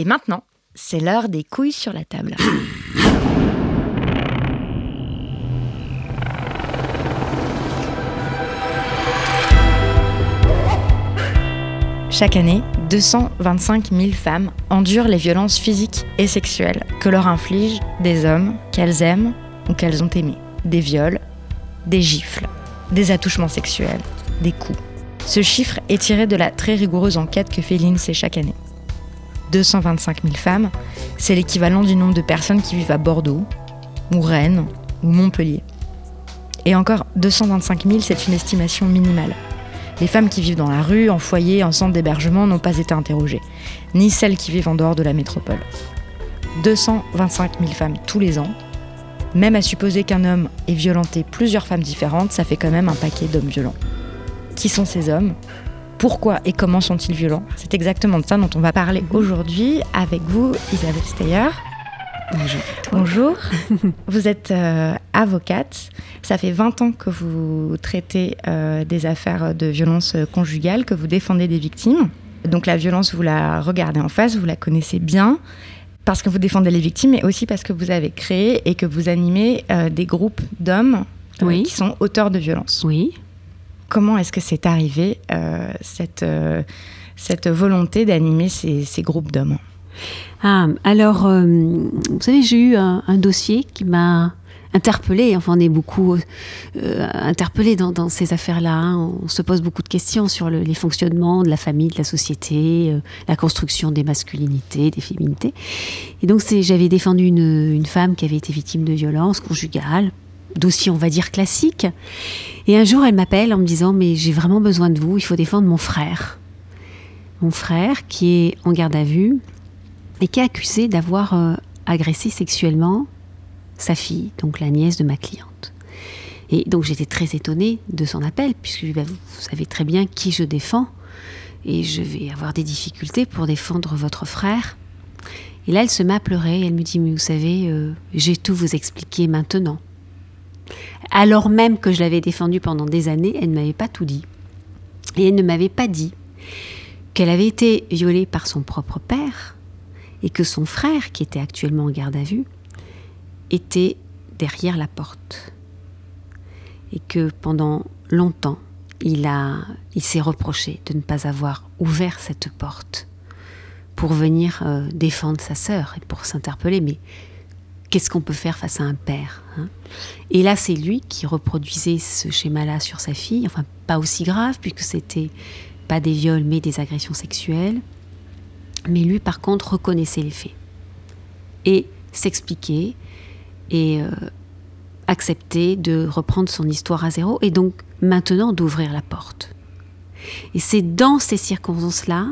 Et maintenant, c'est l'heure des couilles sur la table. Chaque année, 225 000 femmes endurent les violences physiques et sexuelles que leur infligent des hommes qu'elles aiment ou qu'elles ont aimés. Des viols, des gifles, des attouchements sexuels, des coups. Ce chiffre est tiré de la très rigoureuse enquête que fait l'INSEE chaque année. 225 000 femmes, c'est l'équivalent du nombre de personnes qui vivent à Bordeaux, ou Rennes, ou Montpellier. Et encore, 225 000, c'est une estimation minimale. Les femmes qui vivent dans la rue, en foyer, en centre d'hébergement n'ont pas été interrogées, ni celles qui vivent en dehors de la métropole. 225 000 femmes tous les ans. Même à supposer qu'un homme ait violenté plusieurs femmes différentes, ça fait quand même un paquet d'hommes violents. Qui sont ces hommes? Pourquoi et comment sont-ils violents C'est exactement de ça dont on va parler aujourd'hui avec vous, Isabelle Steyer. Bonjour. Bonjour. vous êtes euh, avocate. Ça fait 20 ans que vous traitez euh, des affaires de violence conjugale, que vous défendez des victimes. Donc la violence, vous la regardez en face, vous la connaissez bien, parce que vous défendez les victimes, mais aussi parce que vous avez créé et que vous animez euh, des groupes d'hommes Oui. qui sont auteurs de violence. Oui. Comment est-ce que c'est arrivé, euh, cette, euh, cette volonté d'animer ces, groupes d'hommes? Ah, alors, euh, vous savez, j'ai eu un, dossier qui m'a interpellée. Enfin, on est beaucoup interpellé dans, ces affaires-là. hein. On se pose beaucoup de questions sur le- les fonctionnements de la famille, de la société, la construction des masculinités, des féminités. Et donc, j'avais défendu une, une femme qui avait été victime de violences conjugales. Dossier, on va dire, classique. Et un jour, elle m'appelle en me disant Mais j'ai vraiment besoin de vous, il faut défendre mon frère. Mon frère qui est en garde à vue et qui est accusé d'avoir euh, agressé sexuellement sa fille, donc la nièce de ma cliente. Et donc j'étais très étonnée de son appel, puisque bah, vous savez très bien qui je défends, et je vais avoir des difficultés pour défendre votre frère. Et là, elle se met à pleurer, elle me dit, mais vous savez, euh, j'ai tout vous expliqué maintenant. Alors même que je l'avais défendu pendant des années, elle ne m'avait pas tout dit. Et elle ne m'avait pas dit qu'elle avait été violée par son propre père et que son frère, qui était actuellement en garde à vue, était derrière la porte. Et que pendant longtemps, il, a, il s'est reproché de ne pas avoir ouvert cette porte pour venir euh, défendre sa sœur et pour s'interpeller. Qu'est-ce qu'on peut faire face à un père hein? Et là, c'est lui qui reproduisait ce schéma-là sur sa fille. Enfin, pas aussi grave, puisque c'était pas des viols, mais des agressions sexuelles. Mais lui, par contre, reconnaissait les faits. Et s'expliquait et euh, accepter de reprendre son histoire à zéro et donc maintenant d'ouvrir la porte. Et c'est dans ces circonstances-là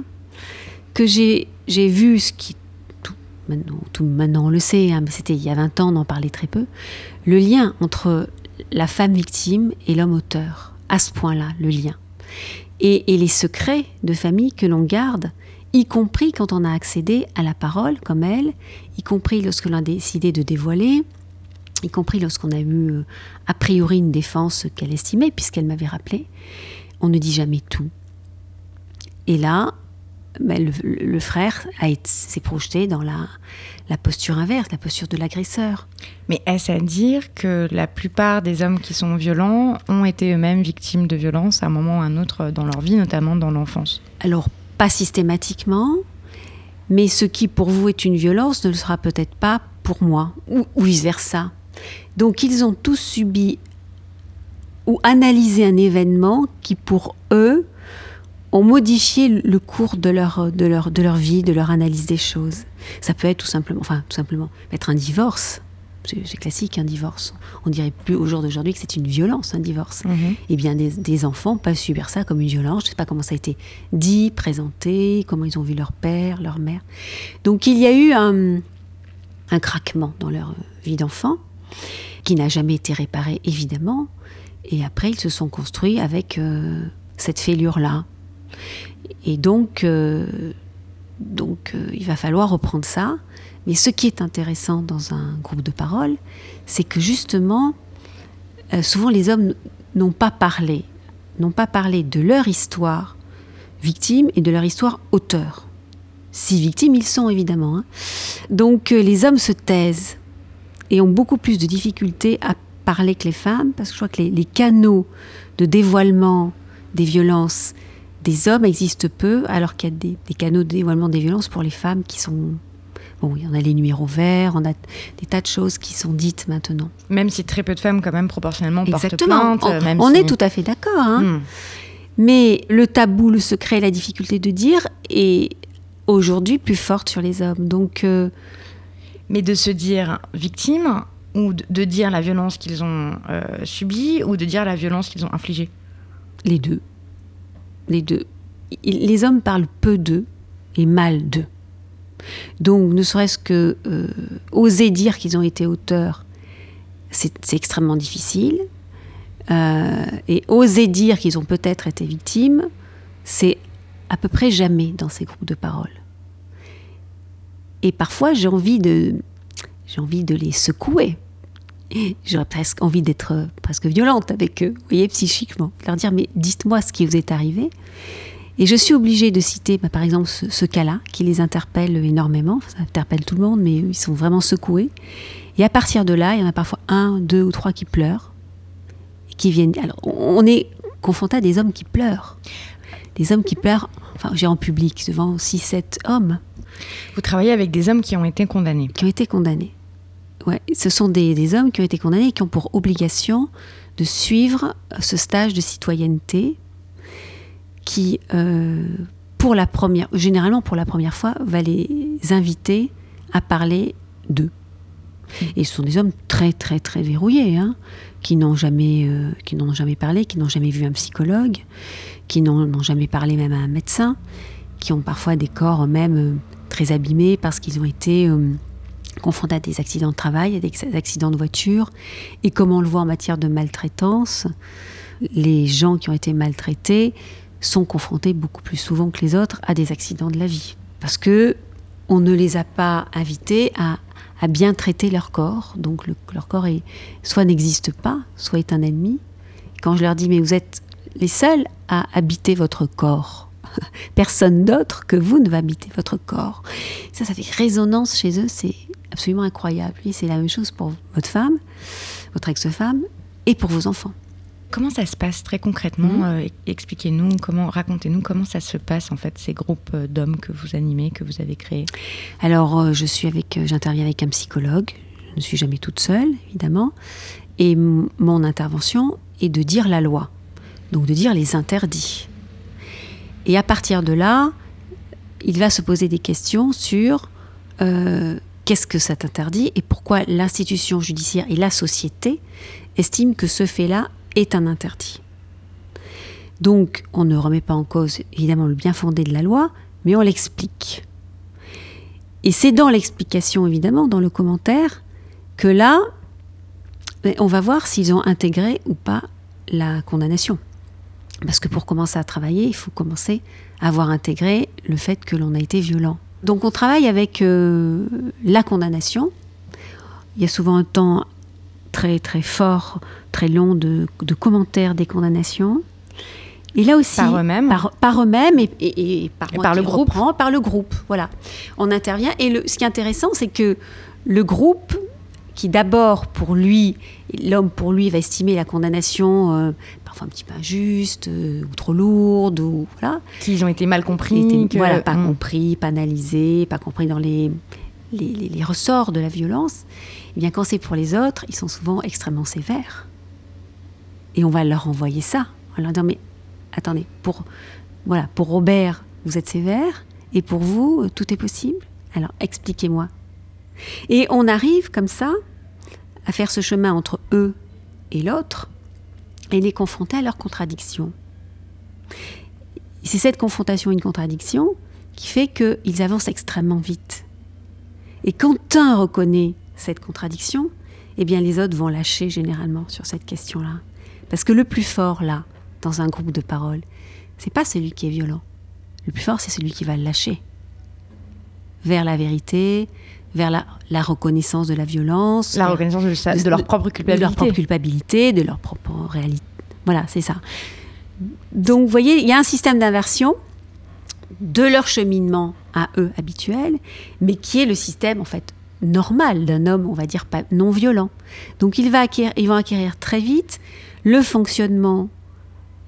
que j'ai vu ce qui, maintenant, tout on le sait, hein, mais c'était il y a 20 ans, on en parlait très peu, le lien entre la femme victime et l'homme auteur. À ce point-là, le lien. Et, et les secrets de famille que l'on garde, y compris quand on a accédé à la parole, comme elle, y compris lorsque l'on a décidé de dévoiler, y compris lorsqu'on a eu euh, a priori une défense qu'elle estimait, puisqu'elle m'avait rappelé, on ne dit jamais tout. Et là, ben, le, le- frère s'est projeté dans la, la posture inverse, la posture de l'agresseur. Mais est-ce à dire que la plupart des hommes qui sont violents ont été eux-mêmes victimes de violences à un moment ou à un autre dans leur vie, notamment dans l'enfance? Alors, pas systématiquement, mais ce qui pour vous est une violence ne le sera peut-être pas pour moi, ou, ou vice-versa. Donc, ils ont tous subi ou analysé un événement qui, pour eux, ont modifié le cours de leur, de, leur, de leur vie, de leur analyse des choses. Ça peut être tout simplement, enfin, tout simplement, être un divorce. C'est classique, un divorce. On dirait plus au jour d'aujourd'hui que c'est une violence, un divorce. Eh bien, des, des enfants peuvent subir ça comme une violence. Je ne sais pas comment ça a été dit, présenté, comment ils ont vu leur père, leur mère. Donc, il y a eu un, un craquement dans leur vie d'enfant qui n'a jamais été réparé, évidemment. Et après, ils se sont construits avec euh, cette fêlure-là. Et donc, euh, euh, il va falloir reprendre ça. Mais ce qui est intéressant dans un groupe de parole, c'est que justement, euh, souvent les hommes n'ont pas parlé, n'ont pas parlé de leur histoire victime et de leur histoire auteur. si victimes ils sont évidemment. Hein. Donc les hommes se taisent et ont beaucoup plus de difficultés à parler que les femmes, parce que je crois que les, canaux de dévoilement des violences des hommes existent peu, alors qu'il y a des, des, canaux de dévoilement des violences pour les femmes qui sont Bon, il y en a les numéros verts, on a des tas de choses qui sont dites maintenant. Même si très peu de femmes, quand même, proportionnellement, portent plainte. On, même on est tout à fait d'accord. Hein. Hmm. Mais le tabou, le secret, la difficulté de dire est aujourd'hui plus forte sur les hommes. Donc, euh, Mais de se dire victime ou de dire la violence qu'ils ont euh, subie ou de dire la violence qu'ils ont infligée? Les deux. Les deux. Les hommes parlent peu d'eux et mal d'eux. Donc, ne serait-ce que euh, oser dire qu'ils ont été auteurs, c'est extrêmement difficile. Euh, et oser dire qu'ils ont peut-être été victimes, c'est à peu près jamais dans ces groupes de parole. Et parfois, j'ai envie de, j'ai envie de les secouer. J'aurais presque envie d'être presque violente avec eux, vous voyez, psychiquement. Leur dire, mais dites-moi ce qui vous est arrivé. Et je suis obligée de citer, bah, par exemple, ce, cas-là, qui les interpelle énormément. Ça interpelle tout le monde, mais ils sont vraiment secoués. Et à partir de là, il y en a parfois un, deux ou trois qui pleurent. Et qui viennent. Alors, on est confronté à des hommes qui pleurent. Des hommes qui pleurent, enfin, j'ai en public, devant six, sept hommes. Vous travaillez avec des hommes qui ont été condamnés Qui ont été condamnés. Ce sont des, hommes qui ont été condamnés et qui ont pour obligation de suivre ce stage de citoyenneté qui, euh, pour la première, généralement pour la première fois, va les inviter à parler d'eux. Et ce sont des hommes très très très verrouillés, hein, qui n'ont jamais, euh, jamais parlé, qui n'ont jamais vu un psychologue, qui n'ont jamais parlé même à un médecin, qui ont parfois des corps même euh, très abîmés parce qu'ils ont été confrontés à des accidents de travail, à des accidents de voiture. Et comme on le voit en matière de maltraitance, les gens qui ont été maltraités sont confrontés beaucoup plus souvent que les autres à des accidents de la vie. Parce que on ne les a pas invités à, bien traiter leur corps. Donc leur corps est, soit n'existe pas, soit est un ennemi. Quand je leur dis mais vous êtes les seuls à habiter votre corps. Personne d'autre que vous ne va habiter votre corps. Ça, ça fait résonance chez eux, c'est absolument incroyable. c'est la même chose pour votre femme, votre ex-femme, et pour vos enfants. Comment ça se passe très concrètement mhm. euh, Expliquez-nous, comment, racontez-nous comment ça se passe en fait ces groupes euh, d'hommes que vous animez, que vous avez créés? Alors, euh, je suis avec, j'interviens avec un psychologue. Je ne suis jamais toute seule, évidemment. Et mon intervention est de dire la loi, donc de dire les interdits. Et à partir de là, il va se poser des questions sur qu'est-ce que ça interdit et pourquoi l'institution judiciaire et la société estiment que ce fait-là est un interdit. Donc, on ne remet pas en cause évidemment le bien fondé de la loi, mais on l'explique. Et c'est dans l'explication, évidemment, dans le commentaire, que là, ben, on va voir s'ils ont intégré ou pas la condamnation. Parce que pour commencer à travailler, il faut commencer à avoir intégré le fait que l'on a été violent. Donc on travaille avec euh, la condamnation. Il y a souvent un temps très très fort, très long de, commentaires des condamnations. Et là aussi, par eux-mêmes, par, eux-mêmes et, par, le groupe, par le groupe, voilà. On intervient et le, ce qui est intéressant, c'est que le groupe, qui d'abord pour lui, l'homme pour lui va estimer la condamnation euh, parfois un petit peu injuste euh, ou trop lourde ou voilà, qu'ils ont été mal compris, voilà, pas hmm. compris, pas analysés, pas compris dans les les, ressorts de la violence, eh bien quand c'est pour les autres, ils sont souvent extrêmement sévères. Et on va leur envoyer ça. On va leur dire mais attendez, pour voilà, pour Robert, vous êtes sévère et pour vous, tout est possible. Alors expliquez-moi. Et on arrive comme ça à faire ce chemin entre eux et l'autre et les confronter à leurs contradictions. C'est cette confrontation, une contradiction, qui fait qu'ils avancent extrêmement vite. Et quand un reconnaît cette contradiction, eh bien les autres vont lâcher généralement sur cette question-là. Parce que le plus fort là, dans un groupe de parole, c'est pas celui qui est violent. Le plus fort, c'est celui qui va lâcher vers la vérité, vers la, reconnaissance de la violence, la reconnaissance de, leur propre culpabilité, de leur propre culpabilité, de leur propre réalité. Voilà, c'est ça. Donc, vous voyez, il y a un système d'inversion de leur cheminement à eux habituel, mais qui est le système en fait normal d'un homme, on va dire pas non violent. Donc il va ils vont acquérir très vite le fonctionnement,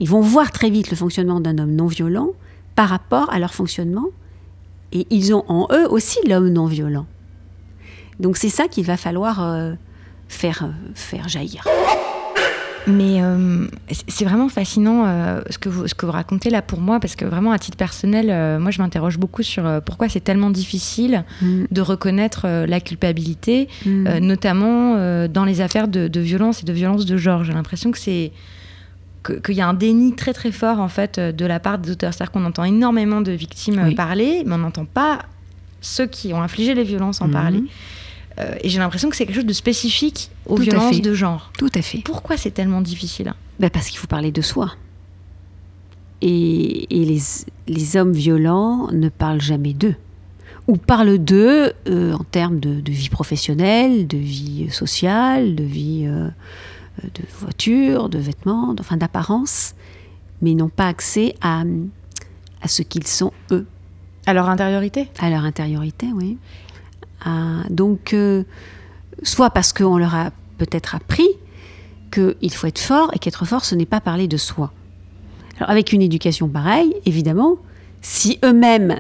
ils vont voir très vite le fonctionnement d'un homme non violent par rapport à leur fonctionnement, et ils ont en eux aussi l'homme non violent. Donc c'est ça qu'il va falloir euh, faire, euh, faire jaillir. Mais euh, c'est vraiment fascinant euh, ce, que vous, ce que vous racontez là pour moi, parce que vraiment à titre personnel, euh, moi je m'interroge beaucoup sur pourquoi c'est tellement difficile mm. de reconnaître la culpabilité, mm. notamment dans les affaires de, de, violence et de violence de genre. J'ai l'impression que c'est qu'il y a un déni très très fort en fait de la part des auteurs. C'est-à-dire qu'on entend énormément de victimes parler, mais on n'entend pas ceux qui ont infligé les violences en mm. parler. Euh, et j'ai l'impression que c'est quelque chose de spécifique aux violences de genre. Tout à fait. Pourquoi c'est tellement difficile ben Parce qu'il faut parler de soi. Et, les, les, hommes violents ne parlent jamais d'eux. Ou parlent d'eux euh, en termes de, vie professionnelle, de vie sociale, de vie euh, de voiture, de vêtements, enfin d'apparence, mais n'ont pas accès à, à ce qu'ils sont eux. À leur intériorité? À leur intériorité, oui. Ah, donc, euh, soit parce qu'on leur a peut-être appris qu'il faut être fort et qu'être fort, ce n'est pas parler de soi. Alors, avec une éducation pareille, évidemment, si eux-mêmes,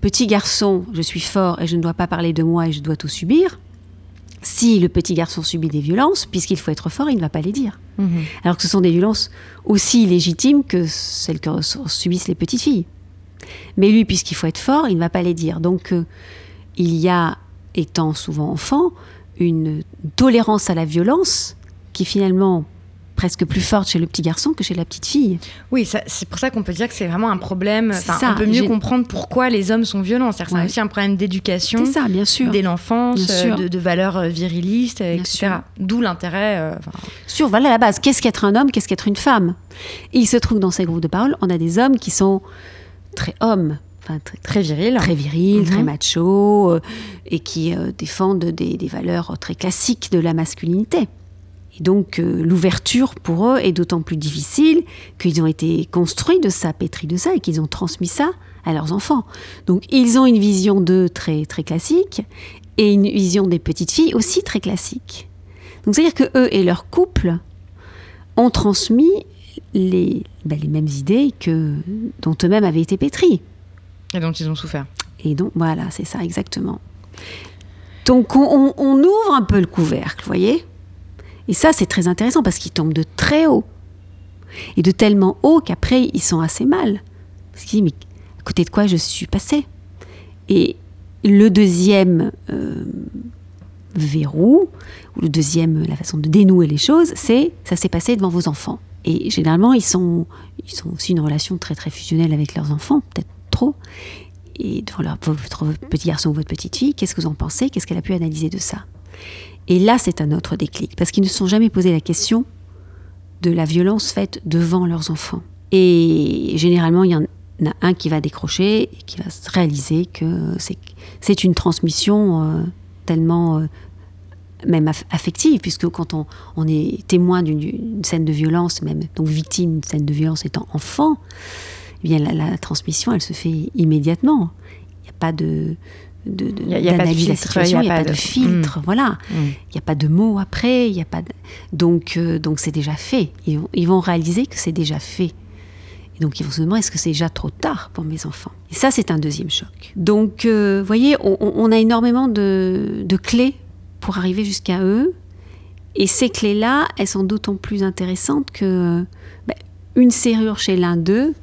petits garçons, je suis fort et je ne dois pas parler de moi et je dois tout subir, si le petit garçon subit des violences, puisqu'il faut être fort, il ne va pas les dire. Mhm. Alors que ce sont des violences aussi légitimes que celles que subissent les petites filles. Mais lui, puisqu'il faut être fort, il ne va pas les dire. Donc, euh, il y a étant souvent enfant, une tolérance à la violence qui finalement presque plus forte chez le petit garçon que chez la petite fille. Oui, c'est pour ça qu'on peut dire que c'est vraiment un problème. on peut mieux comprendre pourquoi les hommes sont violents. C'est aussi un problème d'éducation. ça. Dès l'enfance, euh, de, valeurs euh, virilistes, etc. D'où l'intérêt. Euh, sur, voilà la base. Qu'est-ce qu'être un homme? Qu'est-ce qu'être une femme? Et il se trouve dans ces groupes de parole, on a des hommes qui sont très hommes très, viril. Très viril, très mhm. macho, euh, et qui euh, défendent des, valeurs très classiques de la masculinité. Et donc euh, l'ouverture pour eux est d'autant plus difficile qu'ils ont été construits de ça, pétris de ça, et qu'ils ont transmis ça à leurs enfants. Donc ils ont une vision d'eux très, très classique, et une vision des petites filles aussi très classique. Donc c'est-à-dire que eux et leur couple ont transmis les, ben, les mêmes idées que, dont eux-mêmes avaient été pétris. Et dont ils ont souffert. Et donc, voilà, c'est ça, exactement. Donc, on, ouvre un peu le couvercle, vous voyez? Et ça, c'est très intéressant parce qu'ils tombent de très haut. Et de tellement haut qu'après, ils sont assez mal. Parce qu'ils disent, mais à côté de quoi je suis passé Et le deuxième euh, verrou, ou le deuxième, la façon de dénouer les choses, c'est ça s'est passé devant vos enfants. Et généralement, ils sont, ils sont aussi une relation très très fusionnelle avec leurs enfants, peut-être Et devant leur, votre petit garçon ou votre petite fille, qu'est-ce que vous en pensez? Qu'est-ce qu'elle a pu analyser de ça? Et là, c'est un autre déclic, parce qu'ils ne se sont jamais posé la question de la violence faite devant leurs enfants. Et généralement, il y en a un qui va décrocher et qui va réaliser que c'est une transmission euh, tellement euh, même affective, puisque quand on, on est témoin d'une scène de violence, même donc victime d'une scène de violence étant enfant, eh bien la, transmission, elle se fait immédiatement. Il n'y a pas de d'analyse de la situation, il n'y a, pas de, filtre, voilà. Il n'y a pas de mots après, il y a pas donc euh, donc c'est déjà fait. Ils, vont réaliser que c'est déjà fait. Et donc ils vont se demander est-ce que c'est déjà trop tard pour mes enfants? Et ça c'est un deuxième choc. Donc vous euh, voyez, on, a énormément de, de clés pour arriver jusqu'à eux. Et ces clés-là, elles sont d'autant plus intéressantes que ben, une serrure chez l'un d'eux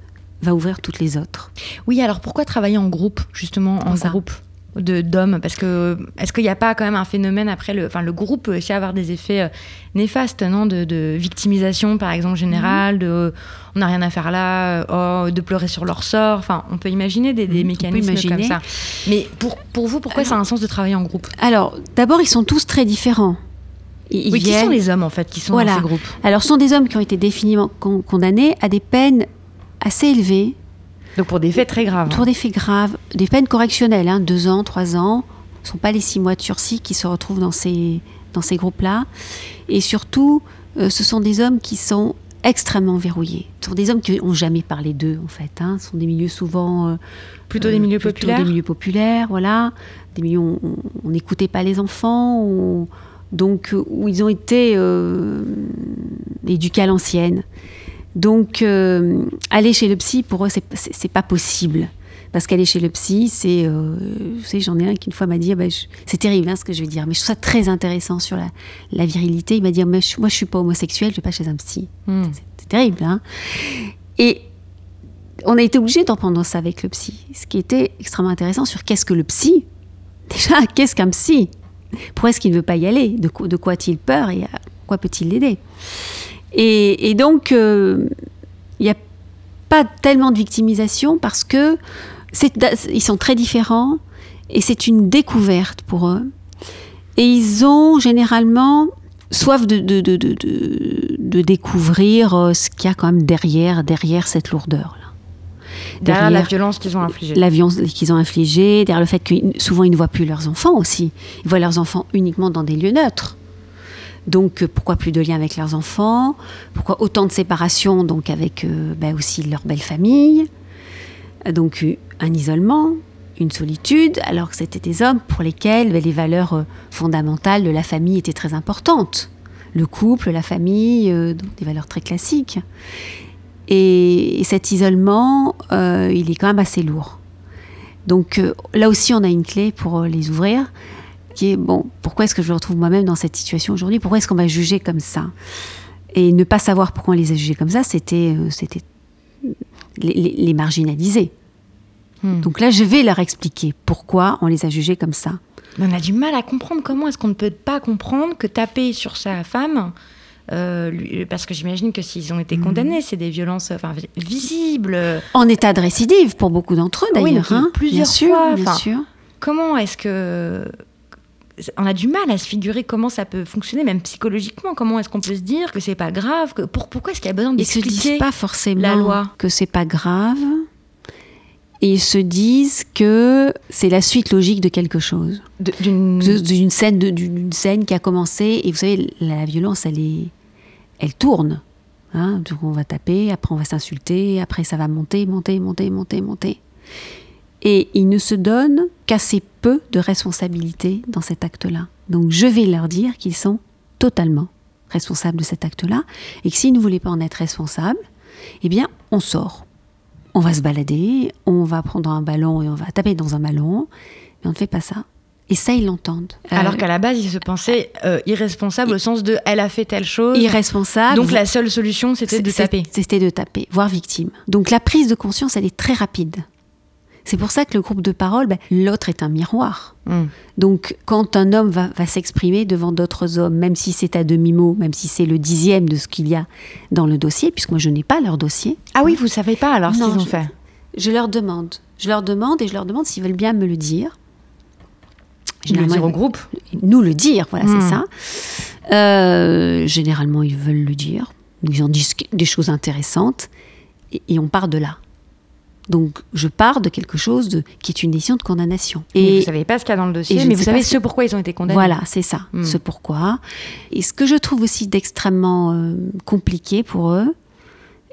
va ouvrir toutes les autres. Oui, alors pourquoi travailler en groupe, justement, en groupe de d'hommes? Parce que est-ce qu'il n'y a pas quand même un phénomène après le enfin le groupe peut aussi avoir des effets euh, néfastes non de, victimisation par exemple générale mhm. de on n'a rien à faire là oh, de pleurer sur leur sort enfin on peut imaginer des, des mhm, mécanismes comme ça. Mais pour, pour vous pourquoi ça a un sens de travailler en groupe? Alors d'abord ils sont tous très différents. Oui, qui sont les hommes en fait qui sont dans ces groupes? Alors, ce sont des hommes qui ont été définitivement condamnés à des peines assez élevé. Donc pour des faits très graves. Pour des faits graves, des peines correctionnelles, hein, deux ans, trois ans. Ce ne sont pas les six mois de sursis qui se retrouvent dans ces, dans ces groupes-là. Et surtout, euh, ce sont des hommes qui sont extrêmement verrouillés. Ce sont des hommes qui n'ont jamais parlé d'eux, en fait. Hein. Ce sont des milieux souvent... Euh, plutôt des milieux plutôt populaires des milieux populaires, voilà. Des milieux où on n'écoutait pas les enfants, donc où ils ont été euh, éduqués à l'ancienne. Donc, euh, aller chez le psy, pour eux, c'est pas possible. Parce qu'aller chez le psy, c'est. Euh, j'en ai un qui une fois m'a dit ah ben, c'est terrible hein, ce que je vais dire, mais je trouve ça très intéressant sur la, virilité. Il m'a dit moi, je, moi, je suis pas homosexuel, je vais pas chez un psy. Hmm. C'est terrible. Hein Et on a été obligé d'en prendre ça avec le psy. Ce qui était extrêmement intéressant sur qu'est-ce que le psy. Déjà, qu'est-ce qu'un psy? Pourquoi est-ce qu'il ne veut pas y aller? De, quoi, de quoi a-t-il peur et à quoi peut-il l'aider? Et, donc, euh, il n'y a pas tellement de victimisation parce que ils sont très différents et c'est une découverte pour eux. Et ils ont généralement soif de, de, de, de découvrir euh, ce qu'il y a quand même derrière, derrière cette lourdeur. Là. Derrière, la violence qu'ils ont infligée. La violence qu'ils ont infligée, derrière le fait que souvent ils ne voient plus leurs enfants aussi. Ils voient leurs enfants uniquement dans des lieux neutres. Donc euh, pourquoi plus de liens avec leurs enfants? Pourquoi autant de séparations donc avec euh, ben aussi leur belle famille? Donc un isolement, une solitude, alors que c'était des hommes pour lesquels ben, les valeurs euh, fondamentales de la famille étaient très importantes. Le couple, la famille, donc des valeurs très classiques. Et, cet isolement, il est quand même assez lourd. Donc là aussi, on a une clé pour les ouvrir qui est bon, pourquoi est-ce que je me retrouve moi-même dans cette situation aujourd'hui? Pourquoi est-ce qu'on m'a jugé comme ça? Et ne pas savoir pourquoi on les a jugés comme ça, c'était euh, c'était les, marginaliser. Hmm. Donc là, je vais leur expliquer pourquoi on les a jugés comme ça. on a du mal à comprendre comment est-ce qu'on ne peut pas comprendre que taper sur sa femme, euh, parce que j'imagine que s'ils ont été hmm. condamnés, c'est des violences enfin, visibles. En état de récidive pour beaucoup d'entre eux d'ailleurs. hein, plusieurs fois. Bien sûr. Comment est-ce que on a du mal à se figurer comment ça peut fonctionner, même psychologiquement. Comment est-ce qu'on peut se dire que c'est pas grave que, pour, Pourquoi est-ce qu'il y a besoin d'expliquer Ils se disent pas forcément la loi. que c'est pas grave. Et ils se disent que c'est la suite logique de quelque chose. D'une scène, d'une scène qui a commencé. Et vous savez, la violence, elle, est, elle tourne. Hein on va taper, après on va s'insulter, après ça va monter, monter, monter, monter, monter. Et ils ne se donnent qu'assez peu de responsabilité dans cet acte-là. Donc je vais leur dire qu'ils sont totalement responsables de cet acte-là et que s'ils ne voulaient pas en être responsables, eh bien on sort. On va se balader, on va prendre un ballon et on va taper dans un ballon, mais on ne fait pas ça. Et ça, ils l'entendent. Alors euh, qu'à la base, ils se pensaient euh, irresponsables au sens de elle a fait telle chose. Irresponsable. Donc la seule solution, c'était de taper. C'était de taper, voire victime. Donc la prise de conscience, elle est très rapide. C'est pour ça que le groupe de parole, ben, l'autre est un miroir. Hmm. Donc quand un homme va, s'exprimer devant d'autres hommes, même si c'est à demi-mot, même si c'est le dixième de ce qu'il y a dans le dossier, puisque moi je n'ai pas leur dossier. Ah oui, vous savez pas alors ce qu'ils ont fait Je leur demande. Je leur demande et je leur demande s'ils veulent bien me le dire. Je le dire au groupe Nous le dire, voilà, c'est hmm. ça. Euh, généralement, ils veulent le dire. Ils en disent des choses intéressantes. et on part de là. Donc je pars de quelque chose de, qui est une décision de condamnation. Et vous ne savez pas ce qu'il y a dans le dossier, mais vous savez ce pourquoi ils ont été condamnés. Voilà, c'est ça, hmm. ce pourquoi. Et ce que je trouve aussi d'extrêmement euh, compliqué pour eux,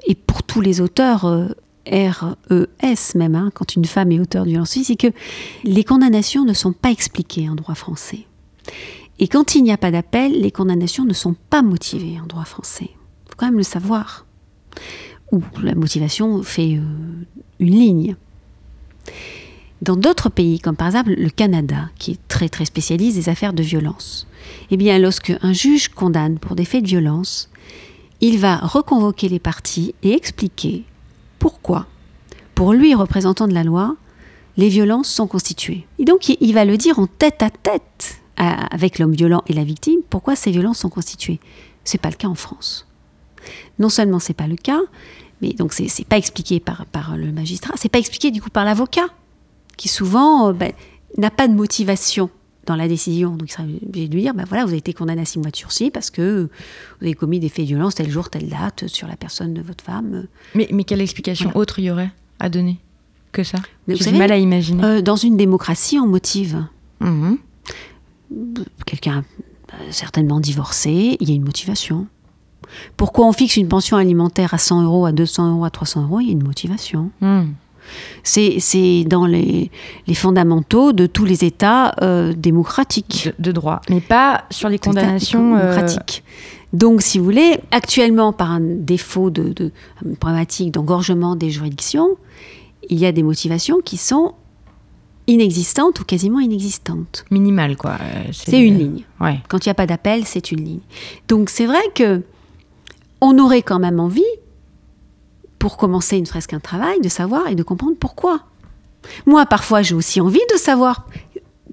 et pour tous les auteurs euh, RES même, hein, quand une femme est auteur de violence c'est que les condamnations ne sont pas expliquées en droit français. Et quand il n'y a pas d'appel, les condamnations ne sont pas motivées en droit français. Il faut quand même le savoir. Ou la motivation fait euh, une ligne. Dans d'autres pays, comme par exemple le Canada, qui est très très spécialiste des affaires de violence, eh bien, lorsque un juge condamne pour des faits de violence, il va reconvoquer les parties et expliquer pourquoi, pour lui, représentant de la loi, les violences sont constituées. Et donc, il va le dire en tête à tête avec l'homme violent et la victime, pourquoi ces violences sont constituées. Ce n'est pas le cas en France. Non seulement c'est pas le cas, mais donc c'est pas expliqué par, par le magistrat, c'est pas expliqué du coup par l'avocat, qui souvent euh, ben, n'a pas de motivation dans la décision. Donc il serait obligé de lui dire, ben voilà, vous avez été condamné à six mois de sursis parce que vous avez commis des faits de violence tel jour, telle date sur la personne de votre femme. Mais, mais quelle explication autre il y aurait à donner que ça? J'ai du mal à imaginer. Euh, dans une démocratie, on motive. Mmh. Quelqu'un certainement divorcé, il y a une motivation. Pourquoi on fixe une pension alimentaire à 100 euros, à 200 euros, à 300 euros? Il y a une motivation. Hmm. C'est dans les, les, fondamentaux de tous les États euh, démocratiques. De, droit, mais pas sur les condamnations euh, démocratiques. Donc, si vous voulez, actuellement, par un défaut de, de problématique d'engorgement des juridictions, il y a des motivations qui sont inexistantes ou quasiment inexistantes. Minimales, quoi. Euh, c'est une ligne. Ouais. Quand il n'y a pas d'appel, c'est une ligne. Donc, c'est vrai que on aurait quand même envie pour commencer une fresque un travail, de savoir et de comprendre pourquoi. Moi, parfois, j'ai aussi envie de savoir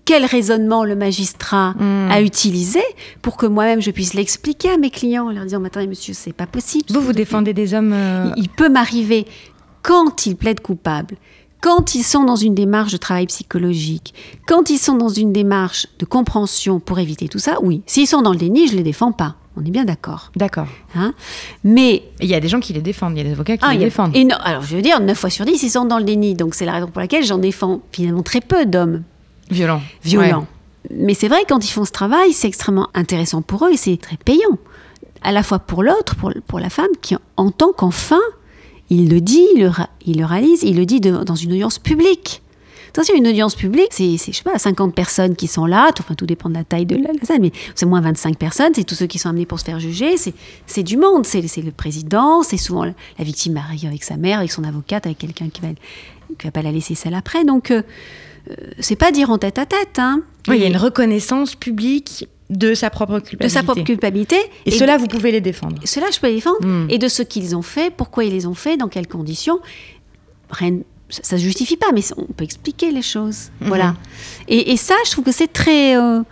quel raisonnement le magistrat hmm. a utilisé pour que moi-même je puisse l'expliquer à mes clients en leur disant Attendez, monsieur, c'est pas possible. Vous, vous défendez des hommes. Euh, il, peut m'arriver, quand ils plaident coupables, quand ils sont dans une démarche de travail psychologique, quand ils sont dans une démarche de compréhension pour éviter tout ça, oui. S'ils sont dans le déni, je ne les défends pas. On est bien d'accord. D'accord. Hein? Mais. Il y a des gens qui les défendent, il y a des avocats qui ah, les défendent. Et non, alors, je veux dire, 9 fois sur 10, ils sont dans le déni. Donc, c'est la raison pour laquelle j'en défends finalement très peu d'hommes. Violents. Violents. Mais c'est vrai, quand ils font ce travail, c'est extrêmement intéressant pour eux et c'est très payant. À la fois pour l'autre, pour, pour la femme, qui entend qu'enfin, il le dit, il le, il le réalise, il le dit dans une audience publique. Attention, une audience publique, c'est, je sais pas, 50 personnes qui sont là, enfin tout dépend de la taille de la, salle, mais c'est moins 25 personnes, c'est tous ceux qui sont amenés pour se faire juger, c'est, du monde, c'est, le président, c'est souvent la, victime arrive avec sa mère, avec son avocate, avec quelqu'un qui va, qui va pas la laisser seule après. Donc, euh, euh, c'est pas dire en tête à tête. Hein. Oui, il y a une reconnaissance publique de sa propre culpabilité. De sa propre culpabilité. Et, cela, vous pouvez les défendre. Cela, je peux les défendre. Hmm. Et de ce qu'ils ont fait, pourquoi ils les ont fait, dans quelles conditions. Rien, ça ne se justifie pas, mais on peut expliquer les choses. Mhm. Voilà. Et, ça, je trouve que c'est très, euh,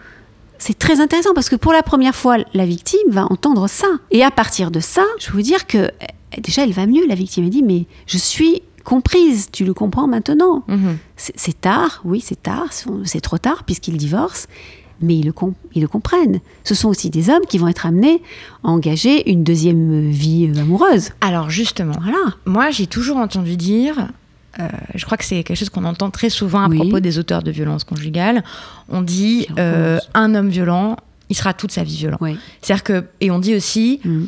c'est très intéressant parce que pour la première fois, la victime va entendre ça. Et à partir de ça, je veux vous dire que eh, déjà, elle va mieux. La victime elle dit, mais je suis comprise, tu le comprends maintenant. Mhm. C'est tard, oui, c'est tard, c'est trop tard puisqu'ils divorcent mais ils le, ils le, comprennent. Ce sont aussi des hommes qui vont être amenés à engager une deuxième vie euh, amoureuse. Alors justement, voilà. moi j'ai toujours entendu dire, euh, je crois que c'est quelque chose qu'on entend très souvent à propos des auteurs de violences conjugales. On dit euh, un homme violent, il sera toute sa vie violent. C'est-à-dire que et on dit aussi mm.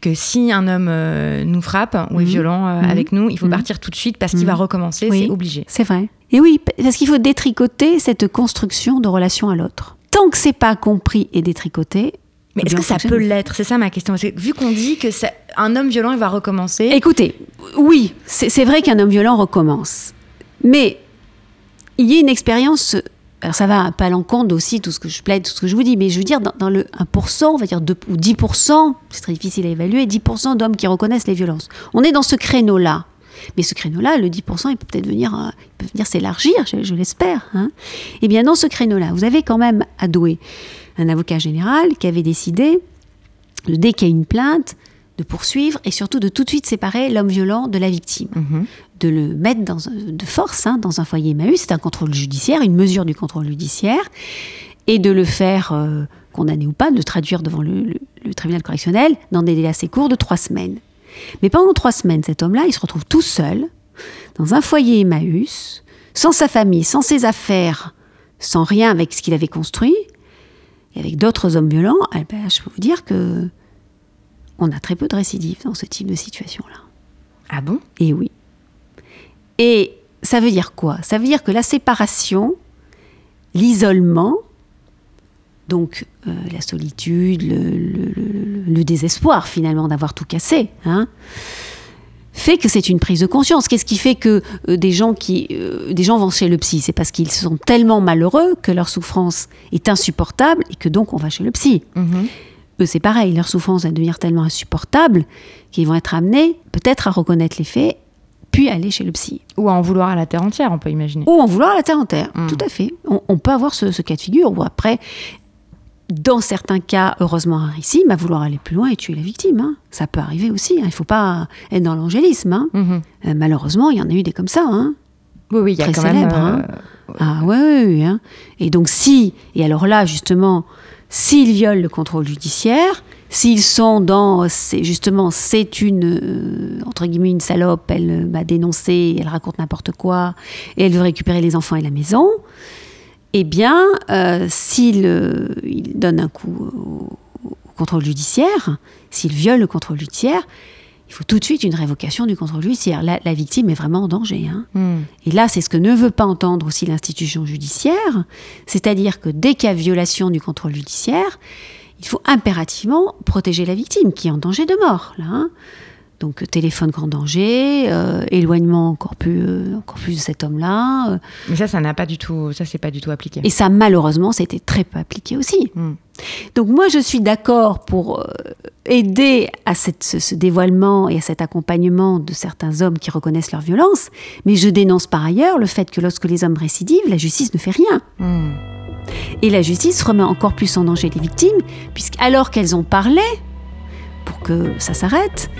que si un homme euh, nous frappe ou est mm. violent mm. avec nous, il faut partir tout de suite parce qu'il va recommencer, c'est obligé. C'est vrai. Et oui, parce qu'il faut détricoter cette construction de relation à l'autre. Tant que c'est pas compris et détricoté, mais est-ce que ça peut l'être? C'est ça ma question. Vu qu'on dit que un homme violent, il va recommencer. Écoutez, oui, c'est vrai qu'un homme violent recommence. Mais il y a une expérience. Alors ça va pas à l'encontre aussi tout ce que je plaide, tout ce que je vous dis, mais je veux dire dans, le 1%, on va dire 2 ou 10%, c'est très difficile à évaluer, 10% d'hommes qui reconnaissent les violences. On est dans ce créneau-là. Mais ce créneau-là, le 10%, il peut peut-être venir, euh, venir s'élargir, je, l'espère. Hein. Eh bien, dans ce créneau-là, vous avez quand même Adoué un avocat général qui avait décidé, dès qu'il y a une plainte, de poursuivre et surtout de tout de suite séparer l'homme violent de la victime. Mhm. De le mettre dans, de force hein, dans un foyer Emmaüs, c'est un contrôle judiciaire, une mesure du contrôle judiciaire, et de le faire euh, condamner ou pas, de le traduire devant le, tribunal correctionnel dans des délais assez courts de trois semaines. Mais pendant trois semaines, cet homme-là, il se retrouve tout seul dans un foyer Emmaüs, sans sa famille, sans ses affaires, sans rien avec ce qu'il avait construit, et avec d'autres hommes violents, eh ben, je peux vous dire que on a très peu de récidives dans ce type de situation-là. Ah bon? Et oui. Et ça veut dire quoi? Ça veut dire que la séparation, l'isolement, donc euh, la solitude, le, désespoir finalement d'avoir tout cassé, hein, fait que c'est une prise de conscience. Qu'est-ce qui fait que euh, des, gens qui, euh, des gens vont chez le psy? C'est parce qu'ils sont tellement malheureux que leur souffrance est insupportable et que donc on va chez le psy. Mhm. Eux, c'est pareil, leur souffrance va devenir tellement insupportable qu'ils vont être amenés peut-être à reconnaître les faits, puis aller chez le psy. Ou à en vouloir à la terre entière, on peut imaginer. Ou en vouloir à la terre entière, mhm. tout à fait. On, peut avoir ce, ce, cas de figure où après, dans certains cas, heureusement ici, à vouloir aller plus loin et tuer la victime. Hein. Ça peut arriver aussi. Hein. Il ne faut pas être dans l'angélisme. Hein. Mhm. Euh, malheureusement, il y en a eu des comme ça. Oui, oui, il y a quand même. Euh, ah ouais, oui, Et donc si, et alors là justement, s'ils violent le contrôle judiciaire, s'ils sont dans, justement, c'est une euh, entre guillemets une salope, elle m'a dénoncé, elle raconte n'importe quoi, et elle veut récupérer les enfants et la maison eh bien, euh, s'il euh, donne un coup au, contrôle judiciaire, s'il viole le contrôle judiciaire, il faut tout de suite une révocation du contrôle judiciaire. La, la victime est vraiment en danger. hein. Hmm. Et là, c'est ce que ne veut pas entendre aussi l'institution judiciaire, c'est-à-dire que dès qu'il y a violation du contrôle judiciaire, il faut impérativement protéger la victime qui est en danger de mort. Là, hein. Donc euh, téléphone grand danger, euh, éloignement encore plus, euh, encore plus de cet homme-là. euh. Mais ça, ça n'a pas du tout, ça c'est pas du tout appliqué. et ça, malheureusement, ça a été très peu appliqué aussi. Hmm. Donc moi, je suis d'accord pour aider à cette- ce, ce dévoilement et à cet accompagnement de certains hommes qui reconnaissent leur violence, mais je dénonce par ailleurs le fait que lorsque les hommes récidivent, la justice ne fait rien. Hmm. Et la justice remet encore plus en danger les victimes, puisqu'alors qu'elles ont parlé pour que ça s'arrête,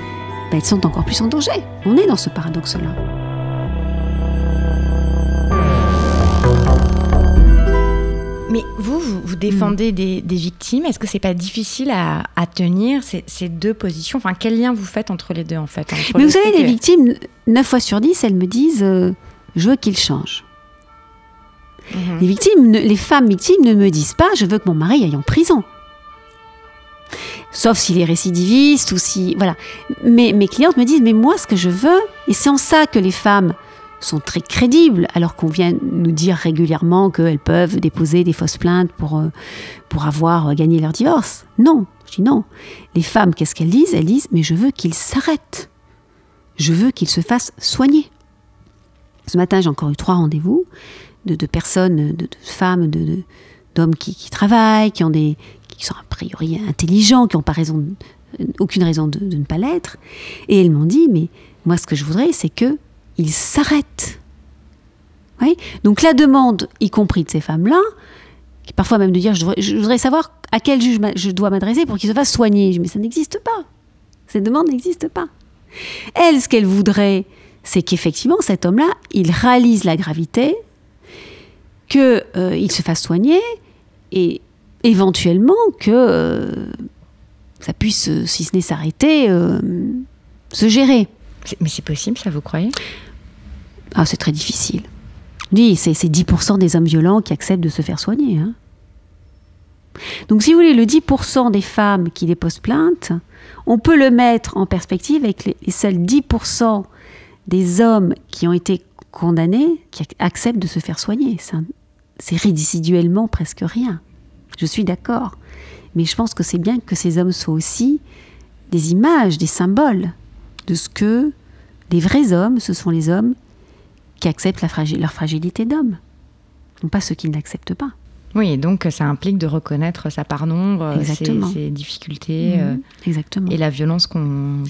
elles sont encore plus en danger. On est dans ce paradoxe-là. Mais vous, vous, vous défendez des, des victimes. Est-ce que c'est pas difficile à, à tenir ces, ces deux positions? Enfin, quel lien vous faites entre les deux en fait Mais vous savez, fait les que- victimes, 9 fois sur 10, elles me disent euh, Je veux qu'il change. Mhm. Les victimes, les femmes victimes ne me disent pas je veux que mon mari aille en prison. Sauf s'il est récidiviste ou si voilà. Mais mes clientes me disent mais moi ce que je veux et c'est en ça que les femmes sont très crédibles alors qu'on vient nous dire régulièrement qu'elles peuvent déposer des fausses plaintes pour euh, pour avoir euh, gagné leur divorce. Non, je dis non. Les femmes qu'est-ce qu'elles disent? Elles disent mais je veux qu'il s'arrête. Je veux qu'il se fasse soigner. Ce matin, j'ai encore eu trois rendez-vous de, de personnes, de, de femmes, de, de- d'hommes qui, qui travaillent, qui ont des, qui sont a priori intelligents, qui n'ont pas raison, de- aucune raison de, ne pas l'être. Et elles m'ont dit, mais moi, ce que je voudrais, c'est que ils s'arrêtent. Donc la demande, y compris de ces femmes-là, parfois même de dire, je, voudrais savoir à quel juge je dois m'adresser pour qu'il se fasse soigner. Mais ça n'existe pas. Cette demande n'existe pas. Elle, ce qu'elle voudrait, c'est qu'effectivement, cet homme-là, il réalise la gravité, qu'il se fasse soigner et éventuellement que euh, ça puisse, euh, si ce n'est s'arrêter, euh, se gérer. Mais c'est possible, ça vous croyez? Ah, c'est très difficile. Oui, c'est c'est 10% des hommes violents qui acceptent de se faire soigner. hein. Donc, si vous voulez, le 10% des femmes qui déposent plainte, on peut le mettre en perspective avec les, les seuls 10% des hommes qui ont été condamnés qui ac- acceptent de se faire soigner. C'est résiduellement presque rien. Je suis d'accord. Mais je pense que c'est bien que ces hommes soient aussi des images, des symboles de ce que les vrais hommes, ce sont les hommes qui acceptent la leur fragilité d'homme, non pas ceux qui ne l'acceptent pas. Oui, et donc ça implique de reconnaître sa part d'ombre, ses, difficultés euh, Mhm. Exactement. et la violence qu'on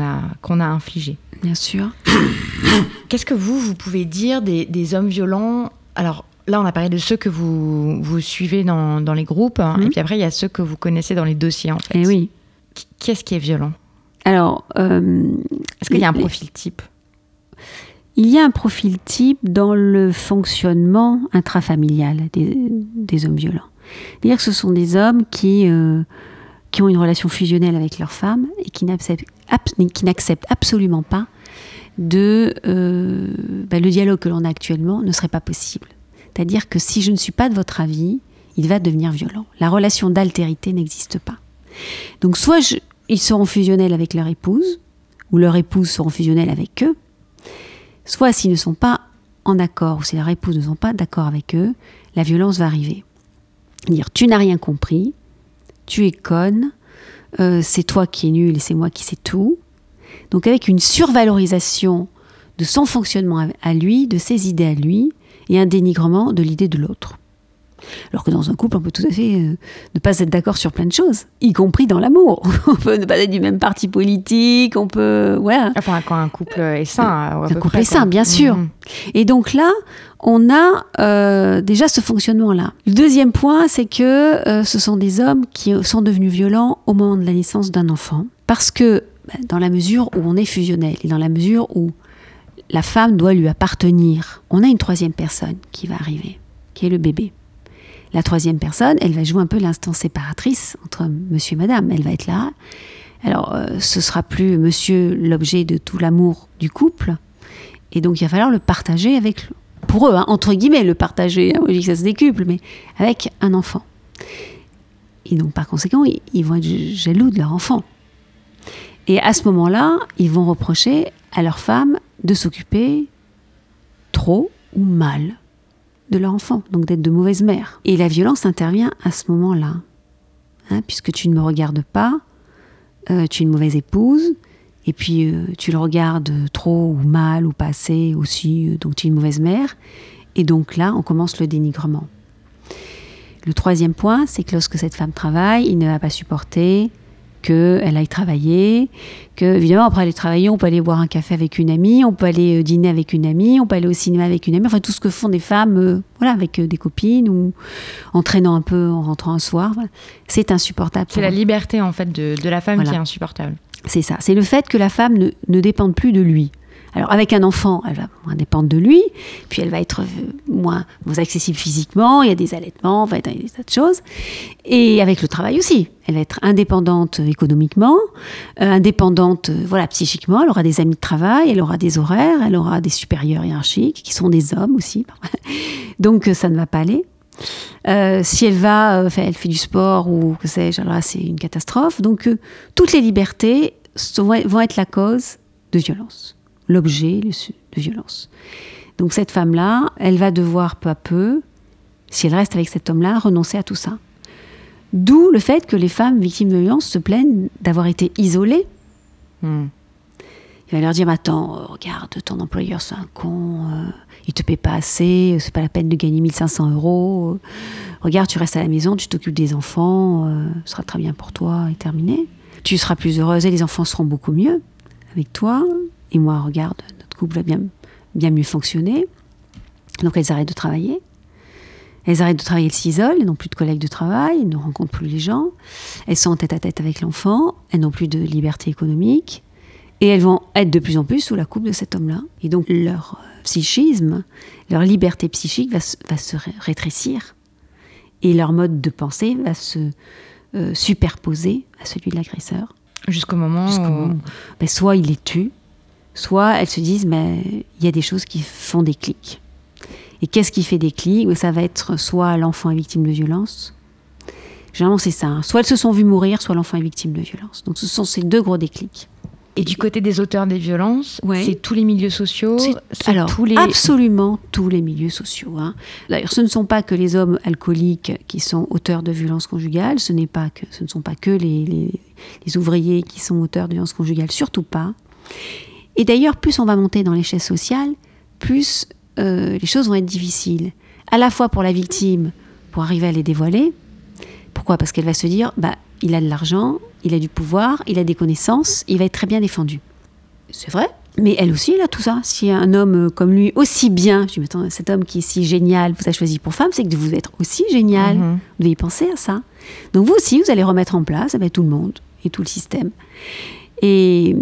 a, qu'on a infligée. Bien sûr. Qu'est-ce que vous, vous pouvez dire des, des hommes violents? Alors là, on a parlé de ceux que vous, vous suivez dans, dans les groupes, hein, Mhm. et puis après, il y a ceux que vous connaissez dans les dossiers, en fait. Et Eh oui. Qu'est-ce qui est violent? Alors, euh, Est-ce qu'il y a un profil type? Il y a un profil type dans le fonctionnement intrafamilial des, des hommes violents. C'est-à-dire que ce sont des hommes qui, euh, qui ont une relation fusionnelle avec leur femme et qui n'acceptent, ab- qui n'acceptent absolument pas de euh, bah, le dialogue que l'on a actuellement ne serait pas possible. C'est-à-dire que si je ne suis pas de votre avis, il va devenir violent. La relation d'altérité n'existe pas. Donc soit je- ils seront fusionnels avec leur épouse, ou leur épouse seront fusionnels avec eux, soit s'ils ne sont pas en accord, ou si leur épouse ne sont pas d'accord avec eux, la violence va arriver. Dire tu n'as rien compris, tu es conne, euh, c'est toi qui es nul et c'est moi qui sais tout. Donc avec une survalorisation de son fonctionnement à- à lui, de ses idées à lui, et un dénigrement de l'idée de l'autre. Alors que dans un couple, on peut tout à fait euh, ne pas être d'accord sur plein de choses, y compris dans l'amour. on peut ne pas être du même parti politique, on peut... Voilà. Enfin, quand un couple est sain. Un peu couple près, est sain, bien sûr. Mhm. Et donc là, on a euh, déjà ce fonctionnement-là. Le deuxième point, c'est que euh, ce sont des hommes qui sont devenus violents au moment de la naissance d'un enfant. Parce que bah, dans la mesure où on est fusionnel et dans la mesure où la femme doit lui appartenir, on a une troisième personne qui va arriver, qui est le bébé. La troisième personne, elle va jouer un peu l'instant séparatrice entre monsieur et madame. Elle va être là. Alors, euh, ce sera plus monsieur l'objet de tout l'amour du couple. Et donc, il va falloir le partager avec, pour eux, hein, entre guillemets, le partager. hein, je dis que ça se décuple, mais avec un enfant. Et donc, par conséquent, ils vont être jaloux de leur enfant. Et à ce moment-là, ils vont reprocher à leur femme de s'occuper trop ou mal de leur enfant, donc d'être de mauvaise mère. Et la violence intervient à ce moment-là. Hein, puisque tu ne me regardes pas, euh, tu es une mauvaise épouse, et puis euh, tu le regardes trop ou mal ou pas assez aussi, euh, donc tu es une mauvaise mère. Et donc là, on commence le dénigrement. Le troisième point, c'est que lorsque cette femme travaille, il ne va pas supporter qu'elle aille travailler, que évidemment après aller travailler, on peut aller boire un café avec une amie, on peut aller euh, dîner avec une amie, on peut aller au cinéma avec une amie, enfin tout ce que font des femmes, euh, voilà, avec euh, des copines ou en traînant un peu en rentrant un soir, c'est insupportable. C'est la liberté en fait de, la femme qui est insupportable. C'est ça, c'est le fait que la femme ne, ne dépende plus de lui. Alors avec un enfant, elle va moins dépendre de lui, puis elle va être euh, moins, accessible physiquement, il y a des allaitements, il y a des tas de choses. Et avec le travail aussi, elle va être indépendante économiquement, euh, indépendante euh, voilà psychiquement, elle aura des amis de travail, elle aura des horaires, elle aura des supérieurs hiérarchiques qui sont des hommes aussi. Donc ça ne va pas aller. si elle va, elle fait du sport ou que sais-je, alors là c'est une catastrophe. Donc toutes les libertés vont être la cause de violence l'objet de violence. Donc cette femme-là, elle va devoir peu à peu, si elle reste avec cet homme-là, renoncer à tout ça. D'où le fait que les femmes victimes de violence se plaignent d'avoir été isolées. Hmm. Il va leur dire, attends, regarde, ton employeur c'est un con, il euh, il te paie pas assez, c'est pas la peine de gagner 1500 euros. regarde, tu restes à la maison, tu t'occupes des enfants, euh, ce sera très bien pour toi et terminé. Tu seras plus heureuse et les enfants seront beaucoup mieux avec toi. Et moi, regarde, notre couple va bien, bien mieux fonctionner. Donc elles arrêtent de travailler. Elles arrêtent de travailler, elles s'isolent, elles n'ont plus de collègues de travail, elles ne rencontrent plus les gens. Elles sont en tête à tête avec l'enfant, elles n'ont plus de liberté économique. Et elles vont être de plus en plus sous la coupe de cet homme-là. Et donc leur euh, psychisme, leur liberté psychique va, se rétrécir. Et leur mode de pensée va se euh, superposer à celui de l'agresseur. Jusqu'au moment où... Ben, soit il les tue, soit elles se disent, mais il y a des choses qui font des clics. Et qu'est-ce qui fait des clics? Ça va être soit l'enfant est victime de violence. Généralement, c'est ça. Hein. Soit elles se sont vues mourir, soit l'enfant est victime de violence. Donc, ce sont ces deux gros déclics. Et du côté des auteurs des violences, c'est tous les milieux sociaux Alors, tous les... absolument tous les milieux sociaux. Hein. D'ailleurs, ce ne sont pas que les hommes alcooliques qui sont auteurs de violences conjugales, ce, pas que, ce ne sont pas que les, les, les ouvriers qui sont auteurs de violences conjugales, surtout pas. Et d'ailleurs, plus on va monter dans l'échelle sociale, plus euh, les choses vont être difficiles. À la fois pour la victime, pour arriver à les dévoiler. Pourquoi? Parce qu'elle va se dire, bah, il a de l'argent, il a du pouvoir, il a des connaissances, il va être très bien défendu. C'est vrai, mais elle aussi, elle a tout ça. Si un homme comme lui, aussi bien, je dis, attends, cet homme qui est si génial, vous a choisi pour femme, c'est que vous êtes aussi génial. Mhm. Vous devez y penser à ça. Donc vous aussi, vous allez remettre en place avec tout le monde et tout le système. Et,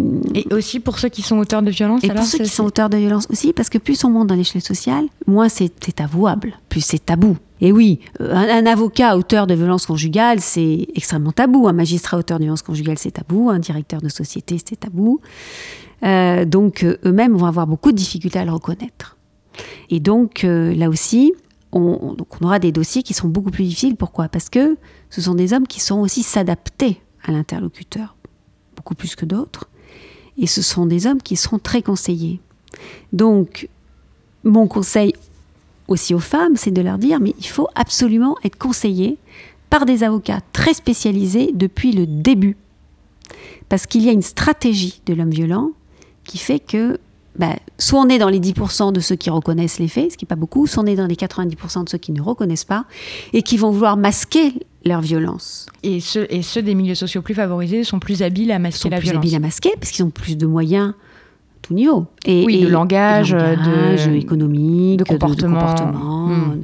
aussi pour ceux qui sont auteurs de violence. Et pour ceux qui sont auteurs de violence aussi, parce que plus on monte dans l'échelle sociale, moins c'est avouable, plus c'est tabou. Et oui, euh, un, avocat auteur de violence conjugale, c'est extrêmement tabou. Un magistrat auteur de violence conjugale, c'est tabou. Un directeur de société, c'est tabou. Euh, donc euh, eux-mêmes vont avoir beaucoup de difficultés à le reconnaître. Et donc là aussi, on, donc on aura des dossiers qui seront beaucoup plus difficiles. Pourquoi? Parce que ce sont des hommes qui sont aussi s'adapter à l'interlocuteur beaucoup plus que d'autres. Et ce sont des hommes qui seront très conseillés. Donc, mon conseil aussi aux femmes, c'est de leur dire, mais il faut absolument être conseillé par des avocats très spécialisés depuis le début. Parce qu'il y a une stratégie de l'homme violent qui fait que bah, soit on est dans les 10% de ceux qui reconnaissent les faits, ce qui n'est pas beaucoup, soit on est dans les 90% de ceux qui ne reconnaissent pas et qui vont vouloir masquer leur violence. Et ceux, et ceux des milieux sociaux plus favorisés sont plus habiles à masquer sont la plus habiles à masquer parce qu'ils ont plus de moyens tout niveau. Et, oui, de langage, de, économique, de comportement, hmm.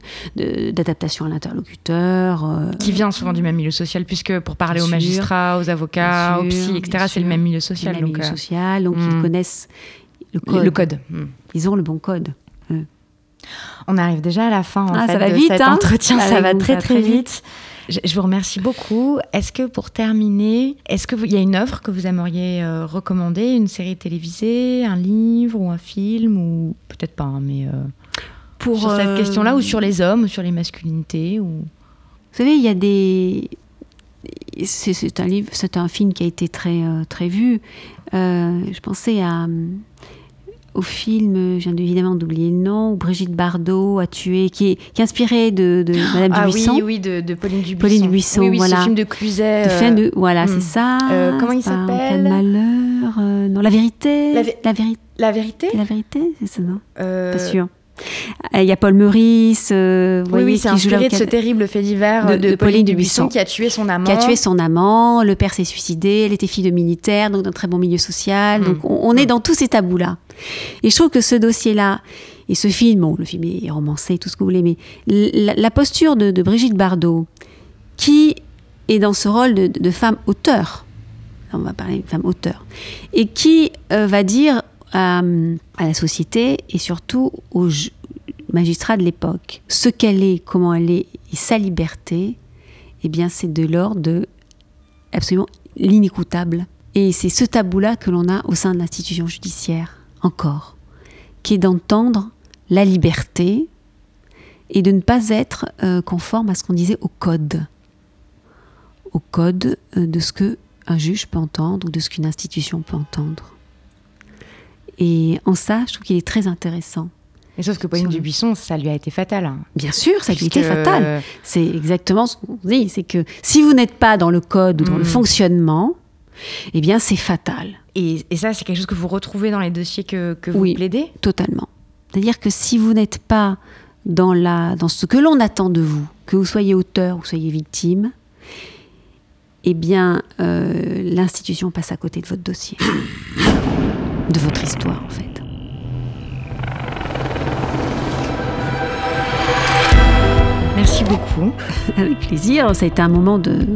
d'adaptation à l'interlocuteur. Euh, qui vient souvent du même milieu social, puisque pour parler aux magistrats, aux avocats, aux psy, etc., c'est le même milieu social. Le même donc, milieu euh, social, donc ils hmm. connaissent le code. Hmm. Ils ont le bon code. On arrive déjà à la fin en ah, fait, ça va de vite, cet hein entretien, ça, va très très, vite. Je, vous remercie beaucoup. Est-ce que pour terminer, est-ce qu'il y a une œuvre que vous aimeriez euh, recommander, une série télévisée, un livre ou un film ou peut-être pas, hein, mais euh, pour sur cette euh, question-là ou sur les hommes ou sur les masculinités ou. Vous savez, il y a des c'est un livre, c'est un film qui a été très très vu. je pensais à au film, je viens évidemment d'oublier le nom, où Brigitte Bardot a tué, qui est, qui est inspiré de, de Madame ah, Dubuisson. Oui, oui, de, de Pauline Dubuisson. Pauline Dubuisson, oui, oui, voilà. ce film de Cluzet. Euh... De, voilà, hmm. c'est ça. Euh, comment il s'appelle Malheur. Euh, non, La Vérité. La, la, vérité. La Vérité La Vérité, c'est ça, non? Euh... Pas sûr. Il y a Paul Meurice, euh, oui, oui, c'est inspiré de ce terrible fait divers de, de, de Pauline Dubuisson qui a tué son amant. Qui a tué son amant, le père s'est suicidé, elle était fille de militaire, donc d'un très bon milieu social. Donc on, on est dans tous ces tabous-là. Et je trouve que ce dossier-là, et ce film, bon, le film est romancé, tout ce que vous voulez, mais la, la posture de, de, Brigitte Bardot, qui est dans ce rôle de, de femme auteur, on va parler de femme auteur, et qui euh, va dire à, à, la société et surtout aux magistrats de l'époque ce qu'elle est, comment elle est et sa liberté, eh bien c'est de l'ordre de absolument l'inécoutable. Et c'est ce tabou-là que l'on a au sein de l'institution judiciaire, encore, qui est d'entendre la liberté et de ne pas être euh, conforme à ce qu'on disait au code, au code euh, de ce que un juge peut entendre ou de ce qu'une institution peut entendre. Et en ça, je trouve qu'il est très intéressant. Mais sauf que Pauline Dubuisson, ça lui a été fatal. Hein. Bien sûr, ça lui a été fatal. C'est exactement ce qu'on dit, c'est que si vous n'êtes pas dans le code ou dans mmh. le fonctionnement, eh bien c'est fatal. Et, et ça, c'est quelque chose que vous retrouvez dans les dossiers que, que vous oui, plaidez? totalement. C'est-à-dire que si vous n'êtes pas dans, la, dans ce que l'on attend de vous, que vous soyez auteur ou soyez victime, eh bien euh, l'institution passe à côté de votre dossier, de votre histoire en fait. Merci beaucoup. Avec plaisir. Ça a été un moment de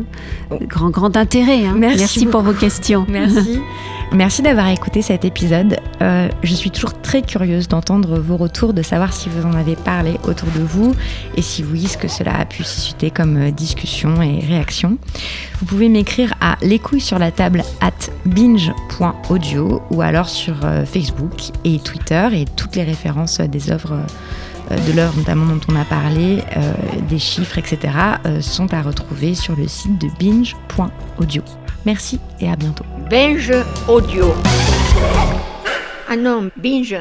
grand, grand intérêt. Hein. Merci, Merci pour vos questions. Merci. Merci d'avoir écouté cet épisode. Euh, je suis toujours très curieuse d'entendre vos retours, de savoir si vous en avez parlé autour de vous et si oui, ce que cela a pu susciter comme discussion et réaction. Vous pouvez m'écrire à les couilles sur la table at binge.audio ou alors sur Facebook et Twitter et toutes les références des œuvres de l'heure notamment dont on a parlé, euh, des chiffres, etc., euh, sont à retrouver sur le site de binge.audio. Merci et à bientôt. Binge Audio. Ah non, Binge